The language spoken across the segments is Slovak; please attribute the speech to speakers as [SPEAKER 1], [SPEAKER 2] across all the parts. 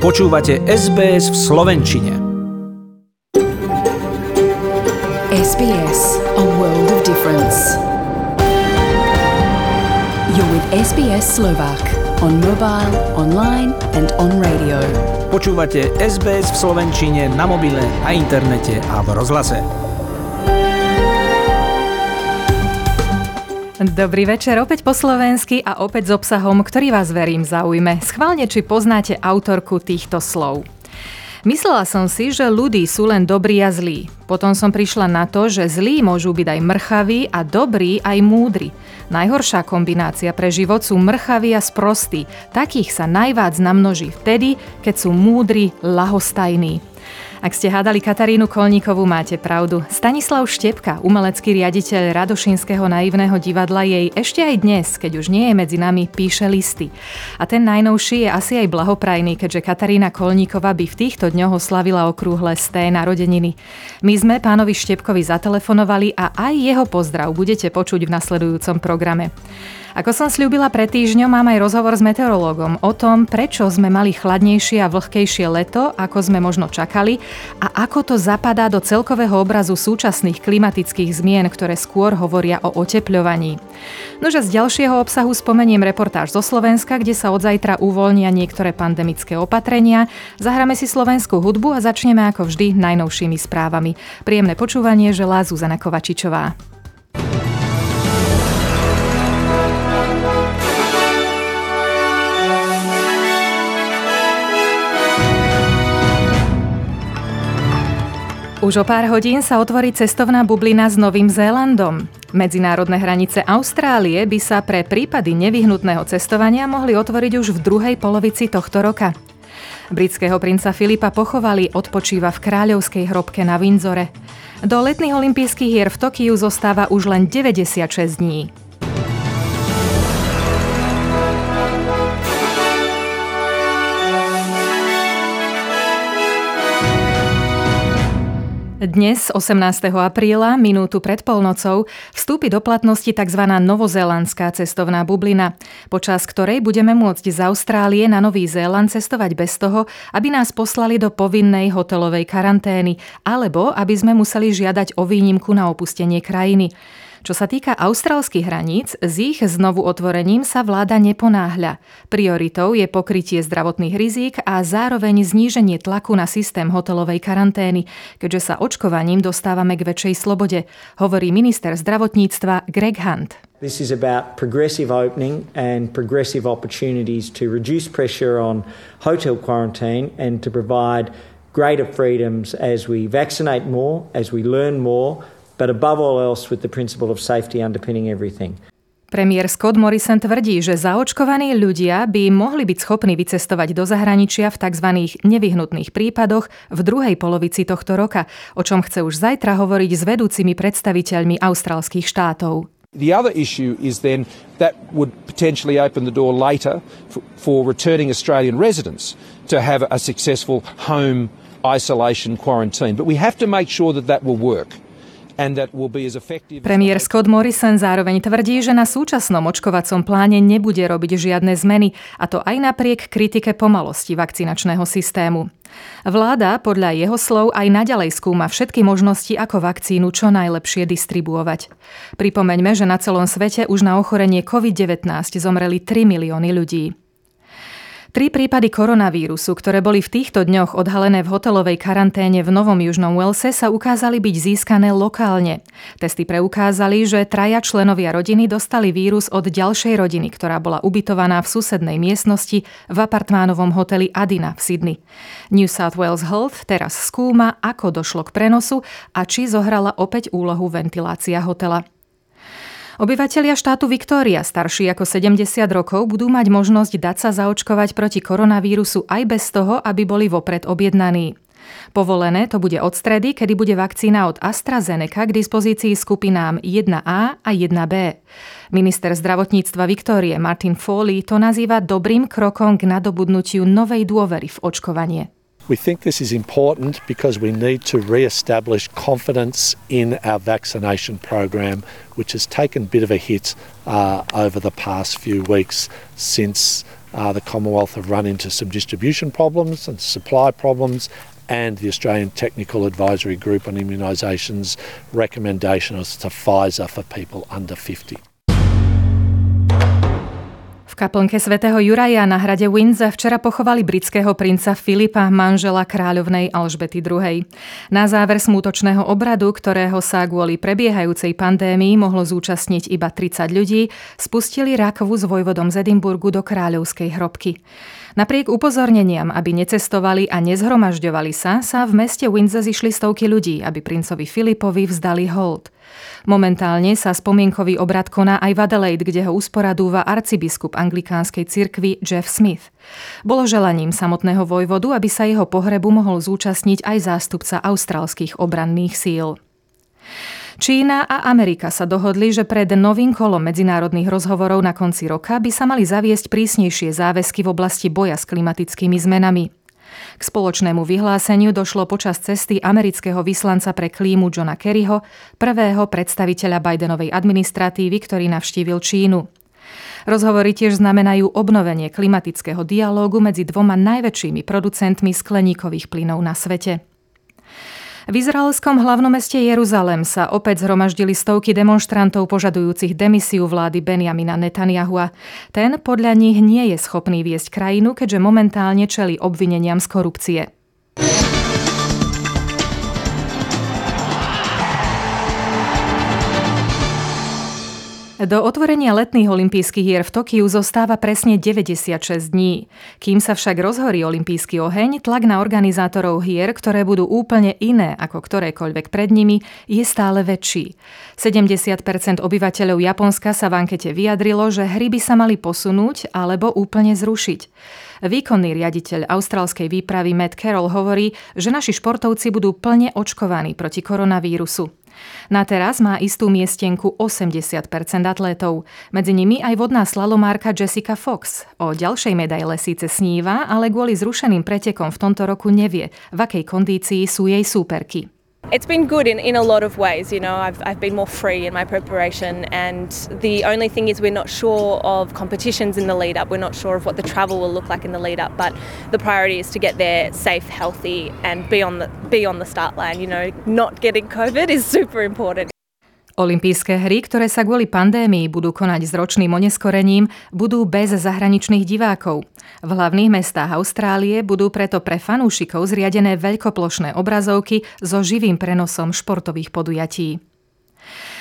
[SPEAKER 1] Počúvate SBS v Slovenčine.
[SPEAKER 2] SBS, a world of difference. You're with SBS Slovak on mobile, online and on radio.
[SPEAKER 1] Počúvate SBS v Slovenčine na mobile, na internete a v rozhlase.
[SPEAKER 3] Dobrý večer, opäť po slovensky a opäť s obsahom, ktorý vás verím zaujme. Schválne, či poznáte autorku týchto slov. Myslela som si, že ľudí sú len dobrí a zlí. Potom som prišla na to, že zlí môžu byť aj mrchaví a dobrí aj múdri. Najhoršia kombinácia pre život sú mrchaví a sprostí. Takých sa najvác namnoží vtedy, keď sú múdri, lahostajní. Ak ste hádali Katarínu Kolníkovú, máte pravdu. Stanislav Štepka, umelecký riaditeľ Radošinského naivného divadla, jej ešte aj dnes, keď už nie je medzi nami, píše listy. A ten najnovší je asi aj blahoprajný, keďže Katarína Kolníková by v týchto dňoch oslavila okrúhle sté narodeniny. My sme pánovi Štepkovi zatelefonovali a aj jeho pozdrav budete počuť v nasledujúcom programe. Ako som slúbila pred týždňom, mám aj rozhovor s meteorológom o tom, prečo sme mali chladnejšie a vlhkejšie leto, ako sme možno čakali a ako to zapadá do celkového obrazu súčasných klimatických zmien, ktoré skôr hovoria o otepľovaní. Nože z ďalšieho obsahu spomeniem reportáž zo Slovenska, kde sa od zajtra uvoľnia niektoré pandemické opatrenia. Zahráme si slovenskú hudbu a začneme ako vždy najnovšími správami. Príjemné počúvanie želá Zuzana Kovačičová. Už o pár hodín sa otvorí cestovná bublina s Novým Zélandom. Medzinárodné hranice Austrálie by sa pre prípady nevyhnutného cestovania mohli otvoriť už v druhej polovici tohto roka. Britského princa Filipa pochovali, odpočíva v kráľovskej hrobke na Windsore. Do letných olympijských hier v Tokiu zostáva už len 96 dní. Dnes, 18. apríla, minútu pred polnocou, vstúpi do platnosti tzv. novozélandská cestovná bublina, počas ktorej budeme môcť z Austrálie na Nový Zéland cestovať bez toho, aby nás poslali do povinnej hotelovej karantény, alebo aby sme museli žiadať o výnimku na opustenie krajiny. Čo sa týka austrálskych hraníc, s ich znovu otvorením sa vláda neponáhľa. Prioritou je pokrytie zdravotných rizík a zároveň zníženie tlaku na systém hotelovej karantény, keďže sa očkovaním dostávame k väčšej slobode, hovorí minister zdravotníctva Greg Hunt.
[SPEAKER 4] This is about progressive opening and progressive opportunities to reduce pressure on hotel quarantine and to provide greater freedoms as we vaccinate more, as we learn more, but above all else with the principle of safety underpinning everything.
[SPEAKER 3] Premiér Scott Morrison tvrdí, že zaočkovaní ľudia by mohli byť schopní vycestovať do zahraničia v tzv. nevyhnutných prípadoch v druhej polovici tohto roka, o čom chce už zajtra hovoriť s vedúcimi predstaviteľmi austrálskych štátov.
[SPEAKER 5] The other issue is then that would potentially open the door later for, for returning Australian residents to have a successful home isolation quarantine. But we have to make sure that that will work.
[SPEAKER 3] Premiér Scott Morrison zároveň tvrdí, že na súčasnom očkovacom pláne nebude robiť žiadne zmeny, a to aj napriek kritike pomalosti vakcinačného systému. Vláda podľa jeho slov aj naďalej skúma všetky možnosti, ako vakcínu čo najlepšie distribuovať. Pripomeňme, že na celom svete už na ochorenie COVID-19 zomreli 3 milióny ľudí. Tri prípady koronavírusu, ktoré boli v týchto dňoch odhalené v hotelovej karanténe v Novom Južnom Walese, sa ukázali byť získané lokálne. Testy preukázali, že traja členovia rodiny dostali vírus od ďalšej rodiny, ktorá bola ubytovaná v susednej miestnosti v apartmánovom hoteli Adina v Sydney. New South Wales Health teraz skúma, ako došlo k prenosu a či zohrala opäť úlohu ventilácia hotela. Obyvatelia štátu Viktória, starší ako 70 rokov, budú mať možnosť dať sa zaočkovať proti koronavírusu aj bez toho, aby boli vopred objednaní. Povolené to bude od stredy, kedy bude vakcína od AstraZeneca k dispozícii skupinám 1A a 1B. Minister zdravotníctva Viktórie Martin Foley to nazýva dobrým krokom k nadobudnutiu novej dôvery v očkovanie.
[SPEAKER 6] We think this is important because we need to re establish confidence in our vaccination program, which has taken a bit of a hit uh, over the past few weeks since uh, the Commonwealth have run into some distribution problems and supply problems, and the Australian Technical Advisory Group on Immunisations recommendations to Pfizer for people under 50.
[SPEAKER 3] Kaplnke svätého Juraja na hrade Windsor včera pochovali britského princa Filipa, manžela kráľovnej Alžbety II. Na záver smútočného obradu, ktorého sa kvôli prebiehajúcej pandémii mohlo zúčastniť iba 30 ľudí, spustili rakovu s vojvodom z Edimburgu do kráľovskej hrobky. Napriek upozorneniam, aby necestovali a nezhromažďovali sa, sa v meste Windsor zišli stovky ľudí, aby princovi Filipovi vzdali hold. Momentálne sa spomienkový obrad koná aj v Adelaide, kde ho usporadúva arcibiskup anglikánskej cirkvi Jeff Smith. Bolo želaním samotného vojvodu, aby sa jeho pohrebu mohol zúčastniť aj zástupca austrálskych obranných síl. Čína a Amerika sa dohodli, že pred novým kolom medzinárodných rozhovorov na konci roka by sa mali zaviesť prísnejšie záväzky v oblasti boja s klimatickými zmenami. K spoločnému vyhláseniu došlo počas cesty amerického vyslanca pre klímu Johna Kerryho, prvého predstaviteľa Bidenovej administratívy, ktorý navštívil Čínu. Rozhovory tiež znamenajú obnovenie klimatického dialógu medzi dvoma najväčšími producentmi skleníkových plynov na svete. V izraelskom hlavnom meste Jeruzalem sa opäť zhromaždili stovky demonstrantov požadujúcich demisiu vlády Benjamina Netanyahua. Ten podľa nich nie je schopný viesť krajinu, keďže momentálne čeli obvineniam z korupcie. Do otvorenia letných olympijských hier v Tokiu zostáva presne 96 dní. Kým sa však rozhorí olympijský oheň, tlak na organizátorov hier, ktoré budú úplne iné ako ktorékoľvek pred nimi, je stále väčší. 70% obyvateľov Japonska sa v ankete vyjadrilo, že hry by sa mali posunúť alebo úplne zrušiť. Výkonný riaditeľ austrálskej výpravy Matt Carroll hovorí, že naši športovci budú plne očkovaní proti koronavírusu. Na teraz má istú miestenku 80% atlétov. Medzi nimi aj vodná slalomárka Jessica Fox. O ďalšej medaile síce sníva, ale kvôli zrušeným pretekom v tomto roku nevie, v akej kondícii sú jej súperky.
[SPEAKER 7] It's been good in, in a lot of ways. You know, I've, I've been more free in my preparation, and the only thing is we're not sure of competitions in the lead up. We're not sure of what the travel will look like in the lead up. But the priority is to get there safe, healthy, and be on the be on the start line. You know, not getting COVID is super important.
[SPEAKER 3] Olympijské hry, ktoré sa kvôli pandémii budú konať s ročným oneskorením, budú bez zahraničných divákov. V hlavných mestách Austrálie budú preto pre fanúšikov zriadené veľkoplošné obrazovky so živým prenosom športových podujatí.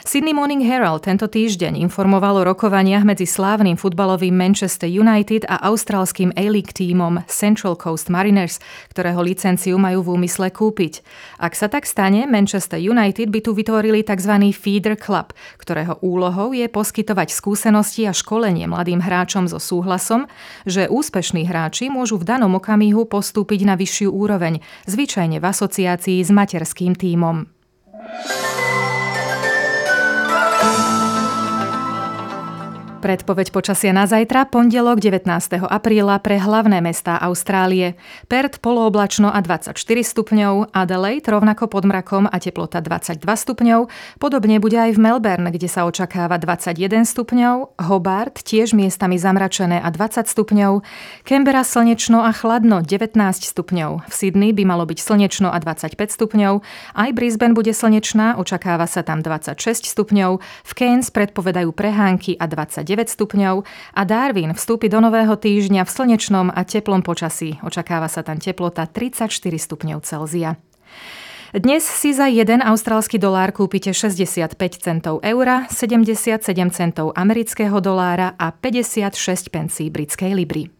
[SPEAKER 3] Sydney Morning Herald tento týždeň informoval o rokovaniach medzi slávnym futbalovým Manchester United a austrálskym A-League tímom Central Coast Mariners, ktorého licenciu majú v úmysle kúpiť. Ak sa tak stane, Manchester United by tu vytvorili tzv. feeder club, ktorého úlohou je poskytovať skúsenosti a školenie mladým hráčom so súhlasom, že úspešní hráči môžu v danom okamihu postúpiť na vyššiu úroveň, zvyčajne v asociácii s materským tímom. Predpoveď počasia na zajtra, pondelok 19. apríla pre hlavné mestá Austrálie. Perth polooblačno a 24 stupňov, Adelaide rovnako pod mrakom a teplota 22 stupňov. Podobne bude aj v Melbourne, kde sa očakáva 21 stupňov, Hobart tiež miestami zamračené a 20 stupňov, Canberra slnečno a chladno 19 stupňov. V Sydney by malo byť slnečno a 25 stupňov, aj Brisbane bude slnečná, očakáva sa tam 26 stupňov, v Cairns predpovedajú prehánky a 20 9 stupňov a Darwin vstúpi do nového týždňa v slnečnom a teplom počasí. Očakáva sa tam teplota 34 stupňov Celzia. Dnes si za jeden austrálsky dolár kúpite 65 centov eura, 77 centov amerického dolára a 56 pencí britskej libry.